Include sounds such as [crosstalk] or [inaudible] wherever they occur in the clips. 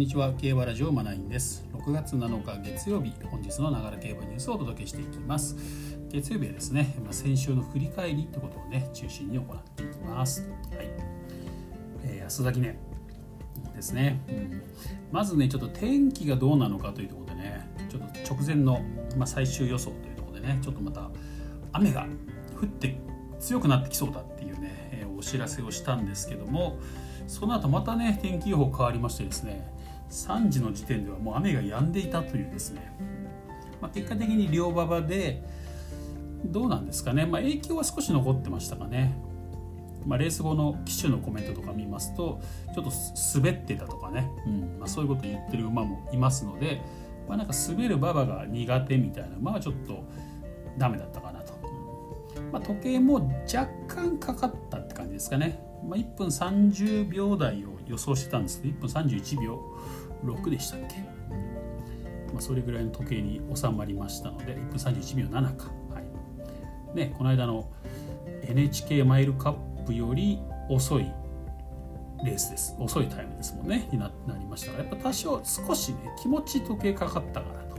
にちは。競馬ラジオマナインです。6月7日月曜日本日のながら競馬ニュースをお届けしていきます。月曜日はですね、まあ、先週の振り返りってことをね中心に行っていきます。はい、えー、安田記念ですね、うん、まずねちょっと天気がどうなのかというところでねちょっと直前の、まあ、最終予想というところでねちょっとまた雨が降って強くなってきそうだっていうね、えー、お知らせをしたんですけどもその後またね天気予報変わりましてですね3時の時点ではもう雨が止んでいたというですね、まあ、結果的に両馬場でどうなんですかね、まあ、影響は少し残ってましたかね、まあ、レース後の騎手のコメントとか見ますとちょっと滑ってたとかね、うん。まあ、そういうこと言ってる馬もいますので、まあ、なんか滑る馬場が苦手みたいな馬はちょっとダメだったかなと、まあ、時計も若干かかったって感じですかね。まあ、1分30秒台を予想してたんですけど1分31秒。6でしたっけ、まあ、それぐらいの時計に収まりましたので1分31秒7か、はい。ね、この間の NHK マイルカップより遅いレースです。遅いタイムですもんね。になりましたがやっぱ多少少しね気持ち時計かかったかなと、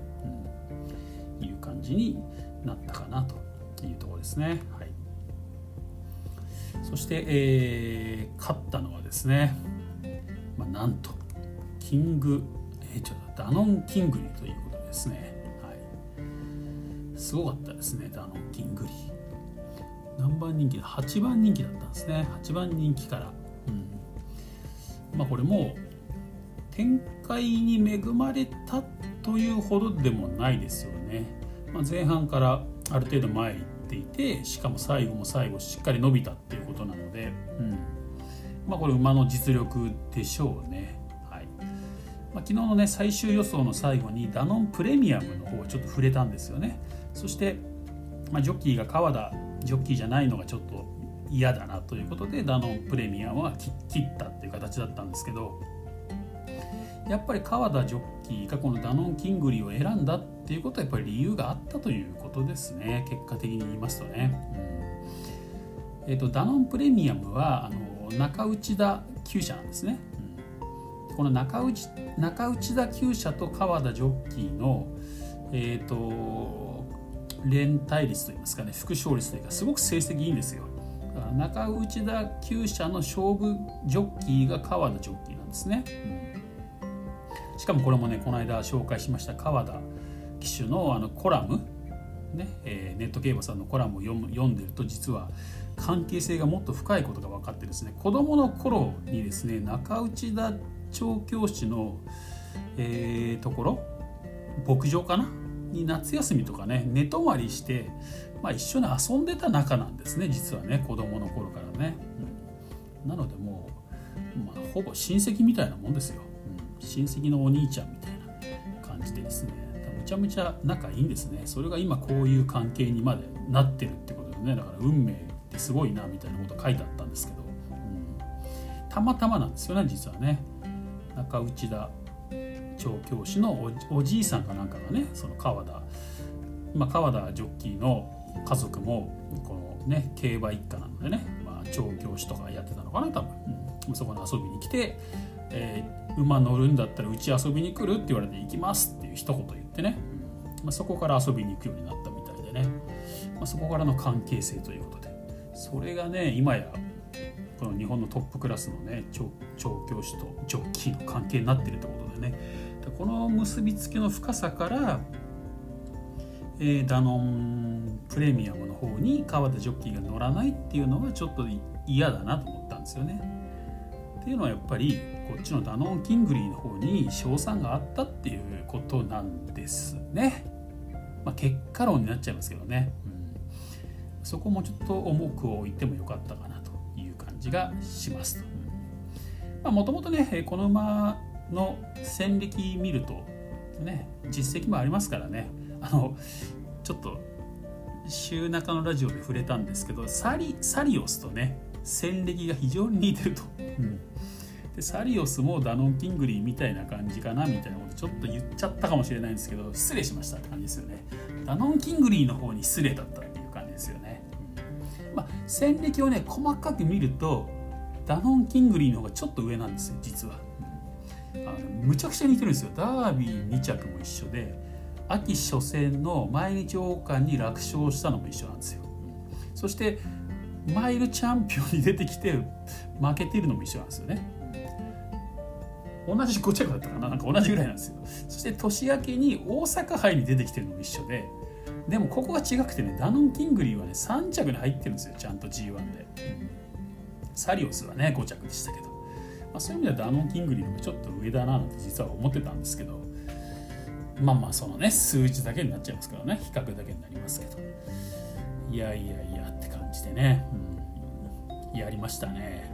うん、いう感じになったかなというところですね。はい。そして、えー、勝ったのはですね、まあ、なんとキング、えー、ちょっとダノン・キングリーということですね、はい、すごかったですねダノン・キングリー。何番人気だ？8番人気だったんですね。8番人気から、うん、まあこれも展開に恵まれたというほどでもないですよね、まあ、前半からある程度前にていてしかも最後も最後しっかり伸びたっていうことなので、うん。まあ、これ馬の実力でしょうね。昨日のね最終予想の最後にダノンプレミアムの方はちょっと触れたんですよね。そして、まあ、ジョッキーが川田ジョッキーじゃないのがちょっと嫌だなということでダノンプレミアムは切ったっていう形だったんですけどやっぱり川田ジョッキーがこのダノン・キングリーを選んだっていうことはやっぱり理由があったということですね結果的に言いますとね。うん、えーと、ダノンプレミアムはあの中内田厩舎なんですね。この中内中内田厩舎と川田ジョッキーの、えーと、連帯率といいますかね副勝率というかすごく成績いいんですよ。中内田厩舎の勝負ジョッキーが川田ジョッキーなんですね。うんしかもこれもねこの間紹介しました川田騎手のあのコラム、ねえー、ネット競馬さんのコラムを読む読んでると実は関係性がもっと深いことが分かってですね子どもの頃にですね中内田調教師の、えー、ところ牧場かな？に夏休みとかね寝泊まりして、まあ、一緒に遊んでた仲なんですね実はね子どもの頃からね、うん、なのでもう、まあ、ほぼ親戚みたいなもんですよ。うん。親戚のお兄ちゃんみたいな感じでですね。むちゃむちゃ仲いいんですね。それが今こういう関係にまでなってるってことでね。だから運命ってすごいなみたいなこと書いてあったんですけど、うん、たまたまなんですよね実はね。中内田調教師のおじいさんかなんかがねその川田、まあ、川田ジョッキーの家族もこのね競馬一家なのでね、まあ、調教師とかやってたのかな多分、うん、そこに遊びに来てえー、馬乗るんだったらうち遊びに来るって言われて行きますっていう一言言ってね、まあ、そこから遊びに行くようになったみたいでね、まあ、そこからの関係性ということで。それがね今やこの日本のトップクラスのね調教師とジョッキーの関係になってるってことでねこの結びつきの深さから、えー、ダノンプレミアムの方に川田ジョッキーが乗らないっていうのはちょっと嫌だなと思ったんですよね。っていうのはやっぱりこっちのダノン・キングリーの方に賞賛があったっていうことなんですね。まあ、結果論になっちゃいますけどね、うん、そこもちょっと重く置いてもよかったかなじがしますと。もともとねこの馬の戦歴見るとね実績もありますからねあのちょっと週中のラジオで触れたんですけどサリサリオスとね戦歴が非常に似てると。うんでサリオスもダノン・キングリーみたいな感じかなみたいなことちょっと言っちゃったかもしれないんですけど失礼しましたって感じですよねダノン・キングリーの方に失礼だったまあ戦歴をね細かく見るとダノン・キングリーの方がちょっと上なんですよ実は、あのむちゃくちゃ似てるんですよ。ダービー2着も一緒で秋初戦の毎日王冠に楽勝したのも一緒なんですよ。そしてマイルチャンピオンに出てきて負けてるのも一緒なんですよね。同じ5着だったかな？なんか同じぐらいなんですよ。そして年明けに大阪杯に出てきてるのも一緒ででもここが違くてねダノン・キングリーはね3着に入ってるんですよちゃんと G1 で。サリオスはね5着でしたけど、まあ、そういう意味ではダノン・キングリーのちょっと上だななんて実は思ってたんですけど。まあまあそのね数字だけになっちゃいますからね。比較だけになりますけど。いやいやいやって感じでね、うん、やりましたね。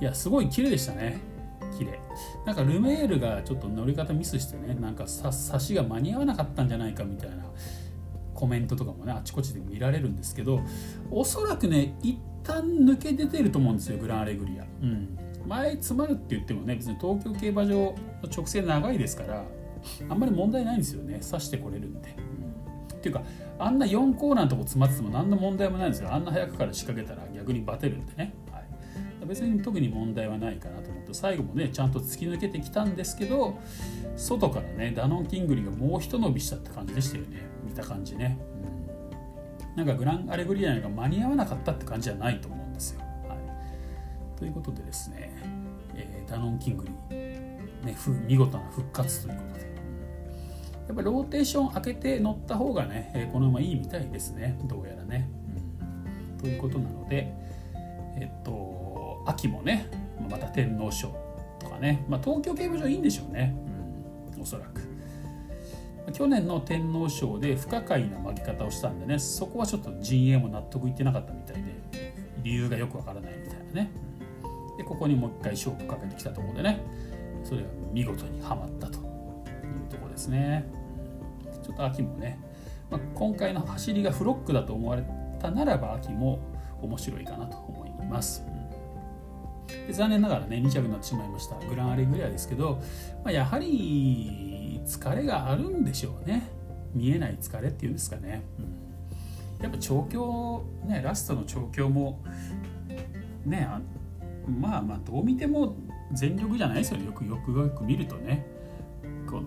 いやすごい綺麗でしたね。綺麗。なんかルメールがちょっと乗り方ミスしてねなんか差しが間に合わなかったんじゃないかみたいなコメントとかもねあちこちで見られるんですけどおそらくね一旦抜け出てると思うんですよグランアレグリア、うん、前詰まるって言ってもね別に東京競馬場の直線長いですからあんまり問題ないんですよね刺してこれるんで、うん、っていうかあんな4コーナーのとこ詰まってても何の問題もないんですよ。あんな早くから仕掛けたら逆にバテるんでね、はい、別に特に問題はないかなと思って最後もねちゃんと突き抜けてきたんですけど外からねダノン・キングリがもう一伸びしたって感じでしたよね。た感じね、うん、なんかグランアレグリアが間に合わなかったって感じじゃないと思うんですよ、はい、ということでですね、えー、ダノン・キングリ、ね、見事な復活ということで。やっぱりローテーション開けて乗った方がね、えー、この馬いいみたいですね。どうやらね、うん、ということなのでえっと秋もねまた天皇賞とかね、まあ、東京競馬場いいんでしょうね、うん、おそらく。去年の天皇賞で不可解な負け方をしたんでねそこはちょっと陣営も納得いってなかったみたいで理由がよくわからないみたいなね。でここにもう一回勝負かけてきたところでねそれが見事にはまったというところですね。ちょっと秋もね、まあ、今回の走りがフロックだと思われたならば秋も面白いかなと思います。で残念ながらね2着になってしまいましたグランアレグリアですけど、まあ、やはり疲れがあるんでしょうね。見えない疲れっていうんですかね、うん、やっぱ調教ねラストの調教もねまあまあどう見ても全力じゃないですよね。よくよくよく見るとね。この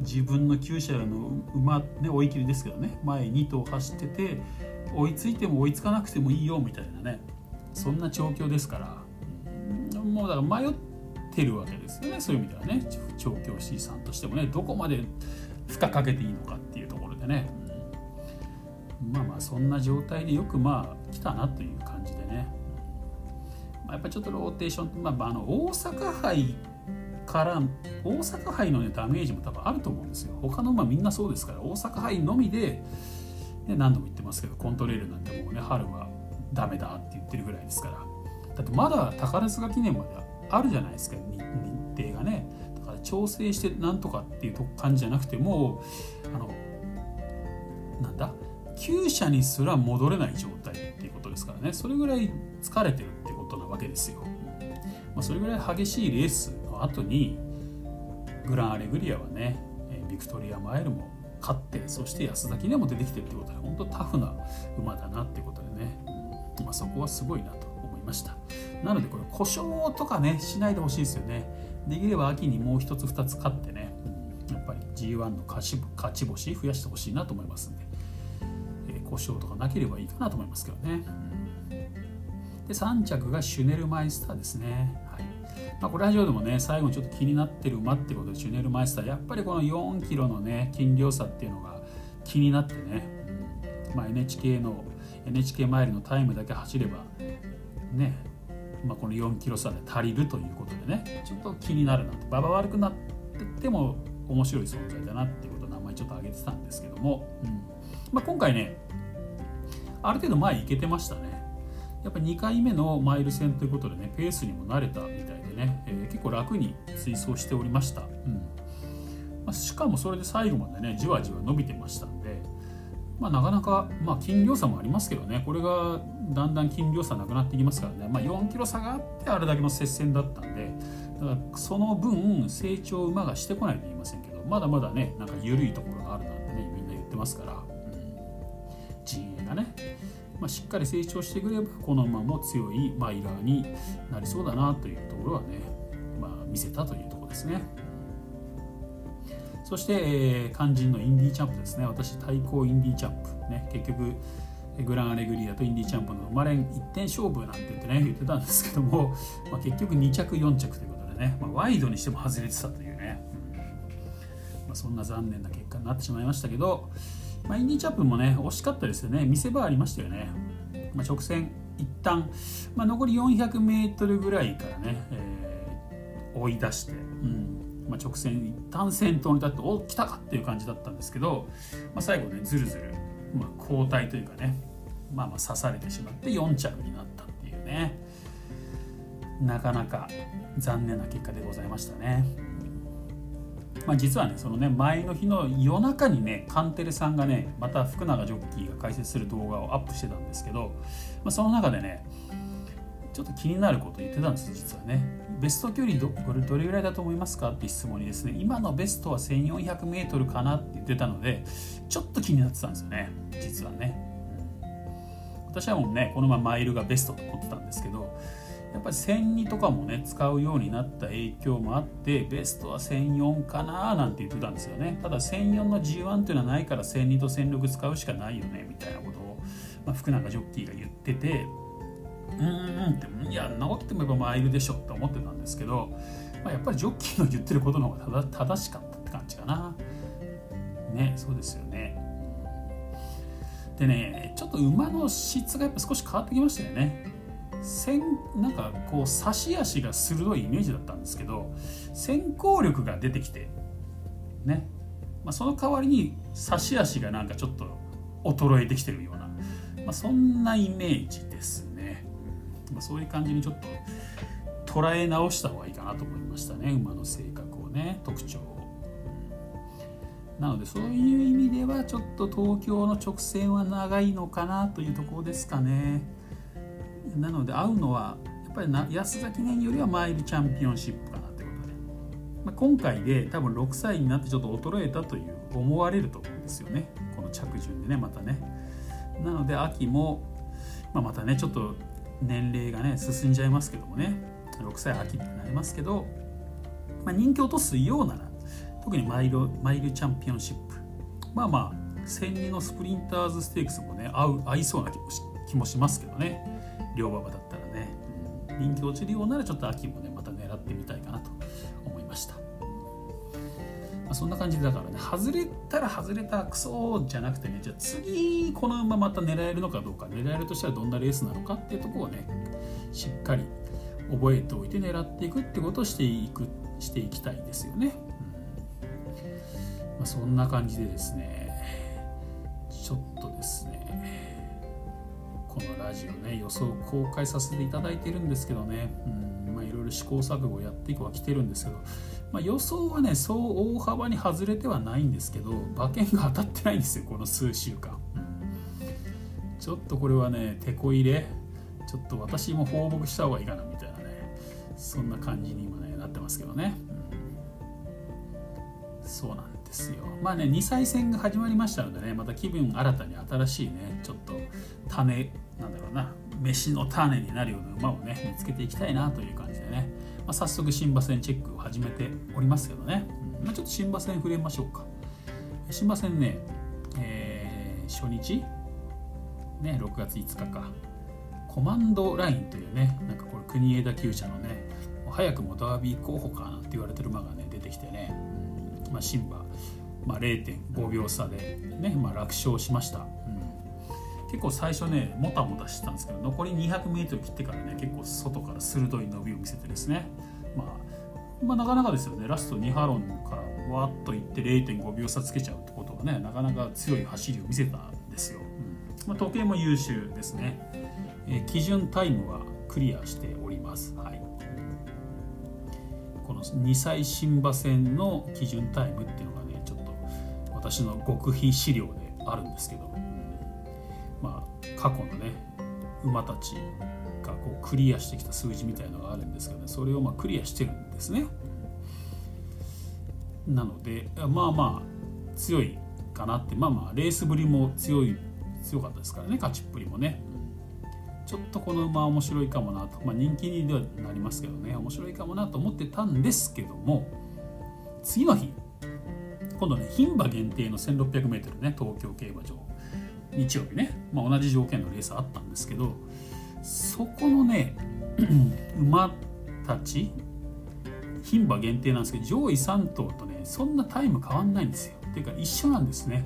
自分の厩舎の馬ね追い切りですけどね。前2頭走ってて追いついても追いつかなくてもいいよみたいなね。そんな調教ですから。もうだから迷っててるわけですよね。そういう意味ではね。調教師さんとしてもね。どこまで負荷かけていいのかっていうところでね、うん。まあまあそんな状態でよくまあ来たなという感じでね、まあ、やっぱちょっとローテーション、まあ、あの大阪杯から大阪杯の、ね、ダメージも多分あると思うんですよ。他の馬みんなそうですから大阪杯のみで、ね、何度も言ってますけどコントレールなんてもうね春はダメだって言ってるぐらいですから。だってまだ宝塚記念まであるじゃないですか日程がね。だから調整してなんとかっていう感じじゃなくてもうあのなんだ？厩舎にすら戻れない状態っていうことですからね。それぐらい疲れてるってことなわけですよ、まあ、それぐらい激しいレースの後にグランアレグリアはねビクトリアマイルも勝ってそして安崎でも出てきてるってことで本当タフな馬だなってことでね、まあ、そこはすごいなと。ました。なのでこれ故障とかねしないでほしいですよね。できれば秋にもう一つ二つ勝ってねやっぱり G1 の勝ち勝ち星増やしてほしいなと思いますんで、えー、故障とかなければいいかなと思いますけどね。で3着がシュネルマイスターですね、はい。まあ、これラジオでもね最後にちょっと気になってる馬ってことでシュネルマイスターやっぱりこの4キロのね斤量差っていうのが気になってね、まあ、NHK の NHK マイルのタイムだけ走ればね、まあ、この4キロ差で足りるということでねちょっと気になるなと。馬場悪くなってても面白い存在だなっていうことを名前ちょっと挙げてたんですけども、うん。まあ、今回ねある程度前行けてましたね。やっぱ2回目のマイル戦ということでねペースにも慣れたみたいでね、えー、結構楽に追走しておりました、うん。まあ、しかもそれで最後までねじわじわ伸びてましたんでまあ、なかなか、まあ、金量差もありますけどね。これがだんだん金量差なくなっていきますからね、まあ、4キロ差があってあれだけの接戦だったんで。だからその分成長馬がしてこないと言いませんけど。まだまだねなんか緩いところがあるなんてねみんな言ってますから、うん、陣営がね、まあ、しっかり成長してくればこの馬も強いマイラーになりそうだなというところはねまあ、見せたというところですね。そして、えー、肝心のインディーチャンプですね。私対抗インディーチャンプ、ね、結局グランアレグリアとインディーチャンプの生まれん1点勝負なんて言ってね言ってたんですけども、[laughs] まあ、結局2着4着ということでね、まあ、ワイドにしても外れてたというね、うん。まあ、そんな残念な結果になってしまいましたけど、まあ、インディーチャンプもね惜しかったですよね。見せ場ありましたよね、まあ、直線一旦、まあ、残り 400m ぐらいからね、えー、追い出して、うん。まあ、直線一旦先頭に立ってお来たかっていう感じだったんですけど、まあ、最後ねずるずる、まあ、交代というかね、まあ、まあ刺されてしまって4着になったっていうねなかなか残念な結果でございましたね。まあ、実はねそのね前の日の夜中にねカンテレさんがねまた福永ジョッキーが解説する動画をアップしてたんですけど、まあ、その中でねちょっと気になること言ってたんです実はね。ベスト距離どこれどれぐらいだと思いますか？って質問にですね今のベストは 1400m かなって言ってたのでちょっと気になってたんですよね実はね。私はもうねこのままマイルがベストと思ってたんですけどやっぱり1002とかもね使うようになった影響もあってベストは1004かななんて言ってたんですよね。ただ1004の G1 っていうのはないから1002と1006使うしかないよねみたいなことを、まあ、福永ジョッキーが言っててうん。っていやなこともやっぱマイルでしょって思ってたんですけど、まあ、やっぱりジョッキーの言ってることの方が正しかったって感じかな。ねそうですよね。でねちょっと馬の質がやっぱ少し変わってきましたよね。先なんかこう差し足が鋭いイメージだったんですけど先行力が出てきてね、まあ、その代わりに差し足がなんかちょっと衰えてきてるような、まあ、そんなイメージ、まあ、そういう感じにちょっと捉え直した方がいいかなと思いましたね馬の性格をね特徴を。なのでそういう意味ではちょっと東京の直線は長いのかなというところですかね。なので合うのはやっぱりな安崎年よりはマイルチャンピオンシップかなということで、まあ、今回で多分6歳になってちょっと衰えたという思われると思うんですよねこの着順でねまたねなので秋も、まあ、またねちょっと年齢がね進んじゃいますけどもね。6歳秋になりますけど、まあ、人気落とすようなら特にマイルマイルチャンピオンシップ。まあまあ千里のスプリンターズステークスもね合う合いそうな気もしますけどね。両馬場だったらね、人気落ちるようならちょっと秋もねまた狙ってみたいかなあ、そんな感じだからね外れたら外れたクソじゃなくてねじゃあ次この馬また狙えるのかどうか狙えるとしたらどんなレースなのかっていうところをねしっかり覚えておいて狙っていくってことをしていくしていきたいですよね、うん。まあ、そんな感じでですねちょっとですねこのラジオね予想を公開させていただいてるんですけどね。うん。まあいろいろ試行錯誤をやっていくは来てるんですけど、まあ、予想はねそう大幅に外れてはないんですけど馬券が当たってないんですよこの数週間、ちょっとこれはねてこ入れ。ちょっと私も放牧した方がいいかなみたいなね。そんな感じに今ねなってますけどね、うん、そうなんですよ。まあね2歳戦が始まりましたのでねまた気分新たに新しいねちょっと種なんだろうな飯の種になるような馬をね見つけていきたいなという感、まあ、早速新馬戦チェックを始めておりますけどね、まあ、ちょっと新馬戦触れましょうか。新馬戦ね、えー、初日ね6月5日か。コマンドラインというねなんかこれ国枝厩舎のね早くもダービー候補かなって言われてる馬がね出てきてね、まあ、新馬、まあ、0.5秒差でね、まあ、楽勝しました、うん。結構最初ねもたもたしてたんですけど残り 200m 切ってからね結構外から鋭い伸びを見せてですね、まあ、まあなかなかですよね。ラスト2ハロンからわっといって0.5秒差つけちゃうってことはねなかなか強い走りを見せたんですよ、うん。まあ、時計も優秀ですね、え、基準タイムはクリアしております、はい、この2歳新馬戦の基準タイムっていうのがねちょっと私の極秘資料であるんですけど、過去のね馬たちがこうクリアしてきた数字みたいのがあるんですけどねそれをまクリアしてるんですね。なのでまあまあ強いかなってまあまあレースぶりも強い強かったですからね勝ちっぷりもね。ちょっとこの馬面白いかもなと、まあ、人気にはなりますけどね面白いかもなと思ってたんですけども次の日今度ね牝馬限定の 1600m ね東京競馬場日曜日ね、まあ、同じ条件のレースあったんですけどそこのね [clears throat] 馬たち牝馬限定なんですけど上位3頭とねそんなタイム変わんないんですよ。っていうか一緒なんですね。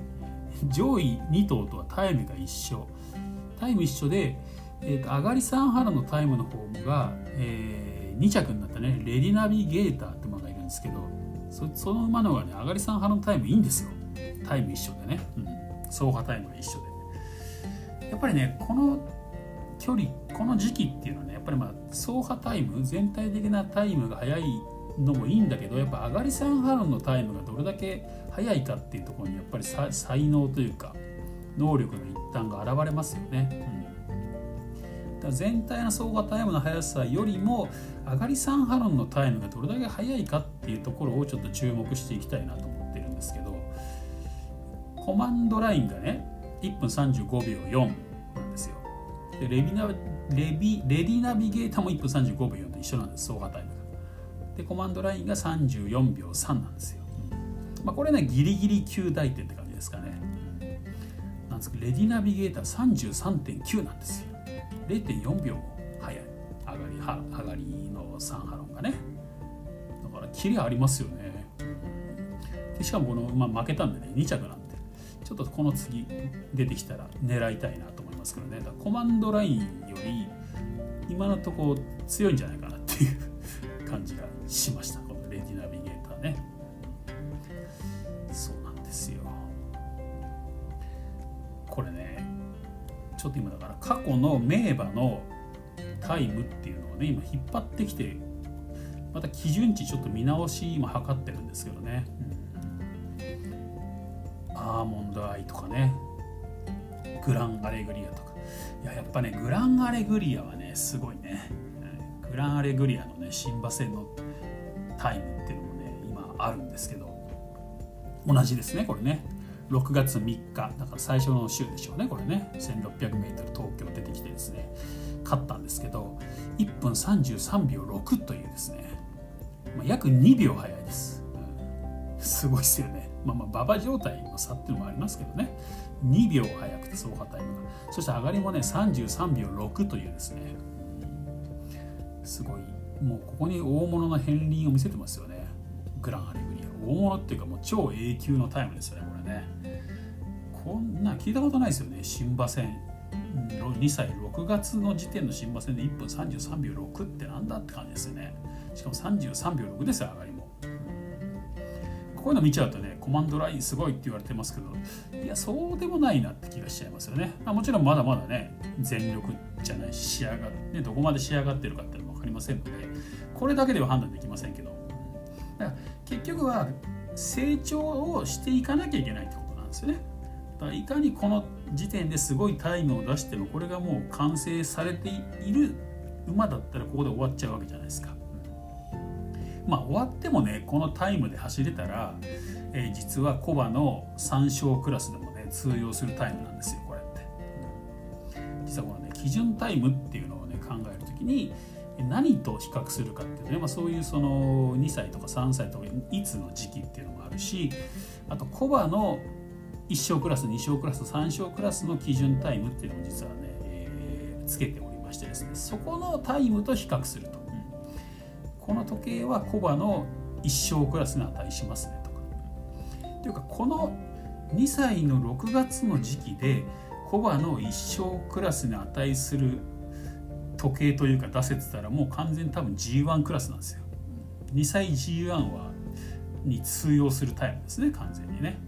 上位2頭とはタイムが一緒。タイム一緒で、えーと、上がり3ハラのタイムの方が、えー、2着になったね。レディナビゲーターって馬がいるんですけどその馬の方がね上がり3ハラのタイムいいんですよ。タイム一緒でね、うん、走破タイムが一緒で。やっぱりねこの距離この時期っていうのはねやっぱりまあ走破タイム全体的なタイムが速いのもいいんだけどやっぱ上がり3ハロンのタイムがどれだけ速いかっていうところにやっぱり才能というか能力の一端が現れますよね。うん、だ全体の総合タイムの速さよりも上がり3ハロンのタイムがどれだけ速いかっていうところをちょっと注目していきたいなと思ってるんですけどコマンドラインがね1分35秒4なんですよ。でレビナレビレディナビゲーターも1分35秒4と一緒なんです総合タイムが。でコマンドラインが34秒3なんですよ。まあ、これねギリギリ9大点って感じですかね。なんですけどレディナビゲーター33.9なんですよ。0.4秒も早い上がりは上がりの3ハロンがね。だからキレありますよね。でしかもこの、まあ、負けたんでね2着なんでちょっとこの次出てきたら狙いたいなと思いますけどね。だからコマンドラインより今のとこ強いんじゃないかなっていう感じがしました。このレティナビゲーターね。そうなんですよ。これねちょっと今だから過去の名馬のタイムっていうのをね今引っ張ってきてまた基準値ちょっと見直し今測ってるんですけどね、うん、アーモンドアイとかね。グランアレグリアとか。いややっぱねグランアレグリアはねすごいね。グランアレグリアのね新馬戦のタイムっていうのもね今あるんですけど。同じですねこれね。6月3日。だから最初の週でしょうねこれね。1600m 東京出てきてですね。勝ったんですけど1分33秒6というですね、ま、約2秒早いです、うん、すごいですよね。まあまあ馬場状態の差っていうのもありますけどね。2秒早くて走破タイムが。そして上がりもね33秒6というですね。すごい。もうここに大物の片鱗を見せてますよね。グランアレグリア。大物っていうかもう超永久のタイムですよねこれね。こんな聞いたことないですよね。新馬戦。2歳6月の時点の新馬戦で1分33秒6ってなんだって感じですよね。しかも33秒6ですよ上がりも。こういうの見ちゃうとねコマンドラインすごいって言われてますけどいやそうでもないなって気がしちゃいますよね、まあ、もちろんまだまだね全力じゃないし仕上がってどこまで仕上がってるかっていうのも分かりませんのでこれだけでは判断できませんけど。だから結局は成長をしていかなきゃいけないってことなんですよね。だからいかにこの時点ですごいタイムを出してもこれがもう完成されている馬だったらここで終わっちゃうわけじゃないですか。まあ終わってもねこのタイムで走れたら、えー、実はコバの3勝クラスでもね通用するタイムなんですよこれって、実はこのね基準タイムっていうのをね考える時に何と比較するかっていうね、まあ、そういうその2歳とか3歳とかいつの時期っていうのもあるしあとコバの1勝クラス2勝クラス3勝クラスの基準タイムっていうのも実はね、えー、つけておりましてですねそこのタイムと比較すると。この時計はコバの一生クラスに値しますねとか。というかこの2歳の6月の時期でコバの一生クラスに値する時計というか出せてたらもう完全に多分 G1 クラスなんですよ。2歳 G1 はに通用するタイムですね完全にね。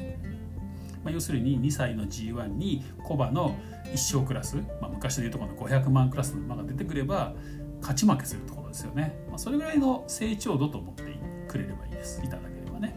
まあ、要するに2歳の G1 にコバの一生クラス、まあ、昔でいうとこの500万クラスの馬が出てくれば勝ち負けするところですよね、まあ、それぐらいの成長度と思ってくれればいいです。いただければね、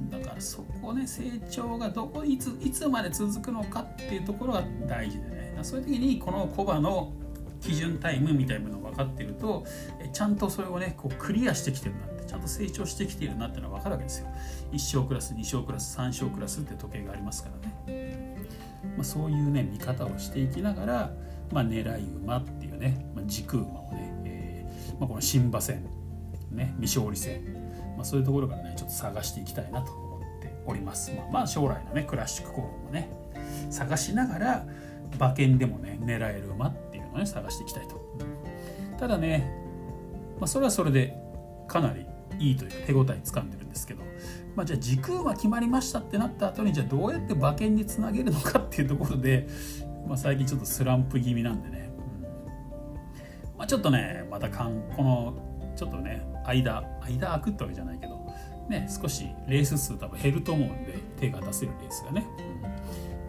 うん、だからそこね成長がどこいついつまで続くのかっていうところが大事でね。そういう時にこのコバの基準タイムみたいなのが分かってるとちゃんとそれをねこうクリアしてきてるなってちゃんと成長してきているなっていうのは分かるわけですよ。1勝クラス2勝クラス3勝クラスって時計がありますからね。まあ、そういうね見方をしていきながら、まあ、狙い馬っていうね、まあ、軸馬をね、えーまあ、この新馬戦、ね、未勝利戦、まあ、そういうところからねちょっと探していきたいなと思っております。まあ、まあ将来のねクラシック候補もね探しながら馬券でもね狙える馬っていうのをね探していきたいと。ただね、まあ、それはそれでかなりいいというか手応えつかんでるんですけど、まあ、じゃあ時空は決まりましたってなった後にじゃあどうやって馬券につなげるのかっていうところで、まあ、最近ちょっとスランプ気味なんでね、ちょっとねまたかんこのちょっとね間間空くってわけじゃないけど、ね、少しレース数多分減ると思うんで手が出せるレースがね、うん。ま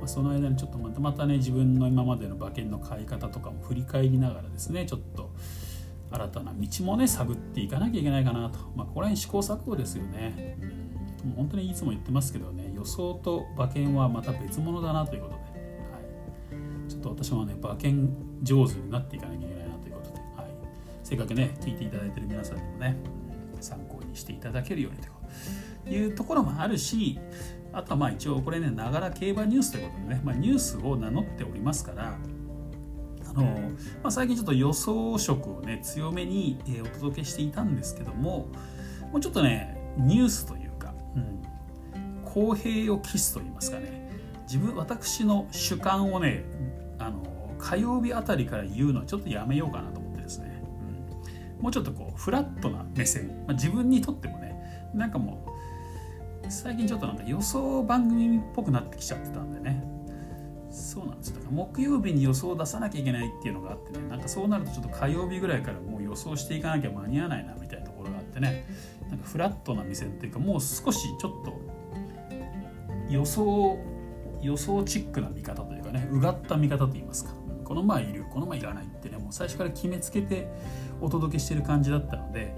あ、その間にちょっとまたまたね自分の今までの馬券の買い方とかも振り返りながらですねちょっと新たな道もね探っていかなきゃいけないかなと、まあ、これは試行錯誤ですよね、うん、もう本当にいつも言ってますけどね予想と馬券はまた別物だなということで、はい、ちょっと私もね馬券上手になっていかなきゃいけないせっかくね聞いていただいてる皆さんにもね、参考にしていただけるようにというところもあるしあとはまあ一応これねながら競馬ニュースということでね、まあ、ニュースを名乗っておりますからあのまあ、最近ちょっと予想色をね強めに、え、お届けしていたんですけどももうちょっとねニュースというか、うん、公平を期すと言いますかね自分私の主観をねあの火曜日あたりから言うのはちょっとやめようかなと、もうちょっとこうフラットな目線、まあ、自分にとってもねなんかもう最近ちょっとなんか予想番組っぽくなってきちゃってたんでね。そうなんですよ。だから木曜日に予想を出さなきゃいけないっていうのがあってねなんかそうなるとちょっと火曜日ぐらいからもう予想していかなきゃ間に合わないなみたいなところがあってね。なんかフラットな目線っていうかもう少しちょっと予想予想チックな見方というかねうがった見方といいますか。この前いるこの前いらないってねもう最初から決めつけてお届けしてる感じだったので、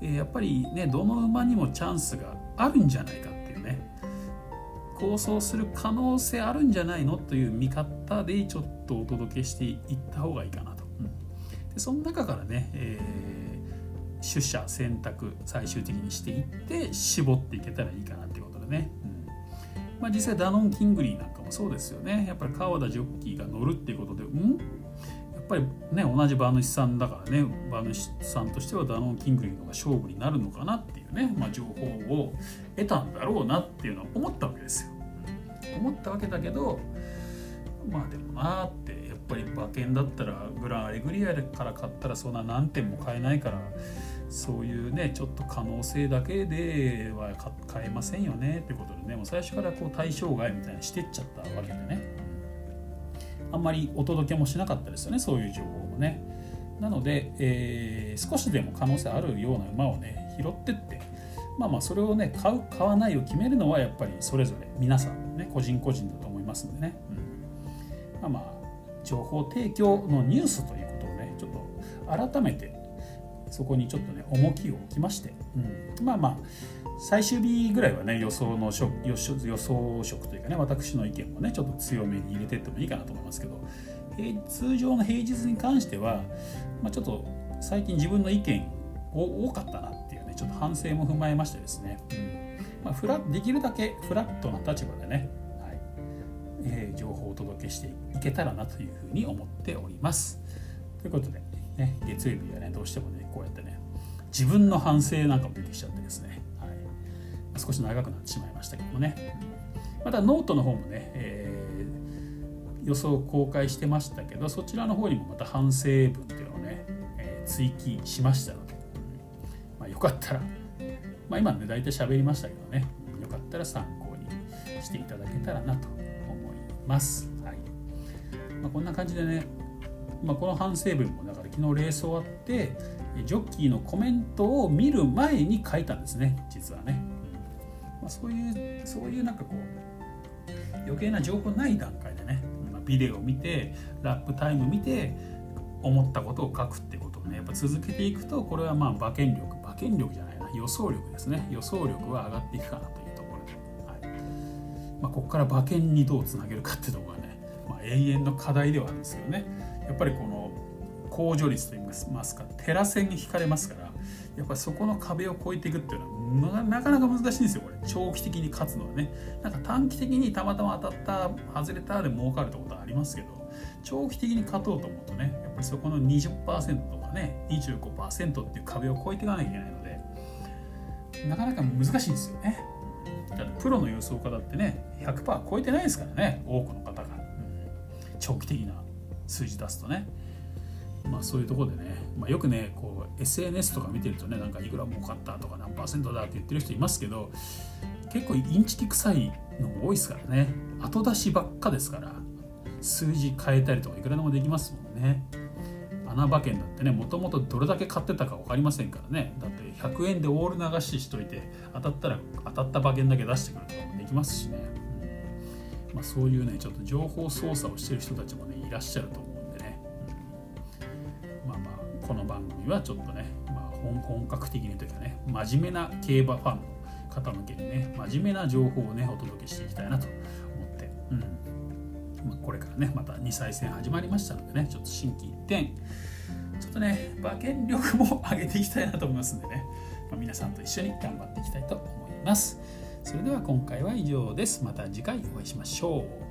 え、やっぱりねどの馬にもチャンスがあるんじゃないかっていうね構想する可能性あるんじゃないのという見方でちょっとお届けしていった方がいいかなと。うん、でその中からね、えー、取捨選択最終的にしていって絞っていけたらいいかなっていうことでね。うんまあ、実際ダノン・キングリーなんかもそうですよね。やっぱり川田ジョッキーが乗るっていうことで、うん？ぱりね同じ馬主さんだからね馬主さんとしてはダノン・キングリーの方が勝負になるのかなっていうね、まあ、情報を得たんだろうなっていうのは思ったわけですよ。思ったわけだけどまあでもなってやっぱり馬券だったらグランアレグリアから買ったらそんな何点も買えないからそういうねちょっと可能性だけでは買えませんよねってことでねもう最初からこう対象外みたいにしてっちゃったわけでねあんまりお届けもしなかったですよねそういう情報もね。なので、えー、少しでも可能性あるような馬をね拾ってってまあまあそれをね買う買わないを決めるのはやっぱりそれぞれ皆さんね個人個人だと思いますんでね、うん、まあまあ情報提供のニュースということをねちょっと改めてそこにちょっとね重きを置きまして、うん、まあまあ最終日ぐらいはね予想の予想色というかね私の意見もねちょっと強めに入れていってもいいかなと思いますけど通常の平日に関しては、まあ、ちょっと最近自分の意見多かったなっていうねちょっと反省も踏まえましてですね、うん。まあ、フラできるだけフラットな立場でね、はいえー、情報をお届けしていけたらなというふうに思っております。ということで、ね、月曜日はねどうしてもね自分の反省なんかも出てきちゃってですね、はい、少し長くなってしまいましたけどもね。またノートの方もね、えー、予想を公開してましたけどそちらの方にもまた反省文っていうのをね、えー、追記しましたので、まあ、よかったら、まあ、今ね大体喋りましたけどね。よかったら参考にしていただけたらなと思います。はい。まあ、こんな感じでね、まあ、この反省文もだから昨日レース終わってジョッキーのコメントを見る前に書いたんですね実はね、まあ、そういうそういうなんかこう余計な情報ない段階でね、ビデオを見てラップタイム見て思ったことを書くってことをねやっぱ続けていくとこれはまあ馬券力馬券力じゃないな予想力ですね。予想力は上がっていくかなというところで、はい。まあ、ここから馬券にどうつなげるかっていうところがね、まあ、永遠の課題ではあるんですけどね。やっぱりこの控除率といいますかテラ線に引かれますからやっぱりそこの壁を越えていくっていうのはなかなか難しいんですよこれ。長期的に勝つのはね。なんか短期的にたまたま当たった外れたで儲かるってことはありますけど長期的に勝とうと思うとねやっぱりそこの20%とかね25%っていう壁を越えていかなきゃいけないのでなかなか難しいんですよね。だってプロの予想家だってね100%超えてないですからね多くの方が、長期的な数字出すとね。まあそういうところでね、まあ、よくねこう SNS とか見てるとねなんかいくら儲かったとか何パーセントだって言ってる人いますけど結構インチキ臭いのも多いですからね。後出しばっかですから数字変えたりとかいくらでもできますもんね。穴馬券だってねもともとどれだけ買ってたか分かりませんからね。だって100円でオール流ししといて当たったら当たった馬券だけ出してくるとかもできますしね、まあ、そういうねちょっと情報操作をしてる人たちもねいらっしゃると思この番組はちょっとね、まあ、本格的にというかね真面目な競馬ファンの方向けにね真面目な情報をねお届けしていきたいなと思って、うん。まあ、これからねまた2歳戦始まりましたのでねちょっと心機一転ちょっとね馬券力も上げていきたいなと思いますんでね、まあ、皆さんと一緒に頑張っていきたいと思います。それでは今回は以上です。また次回お会いしましょう。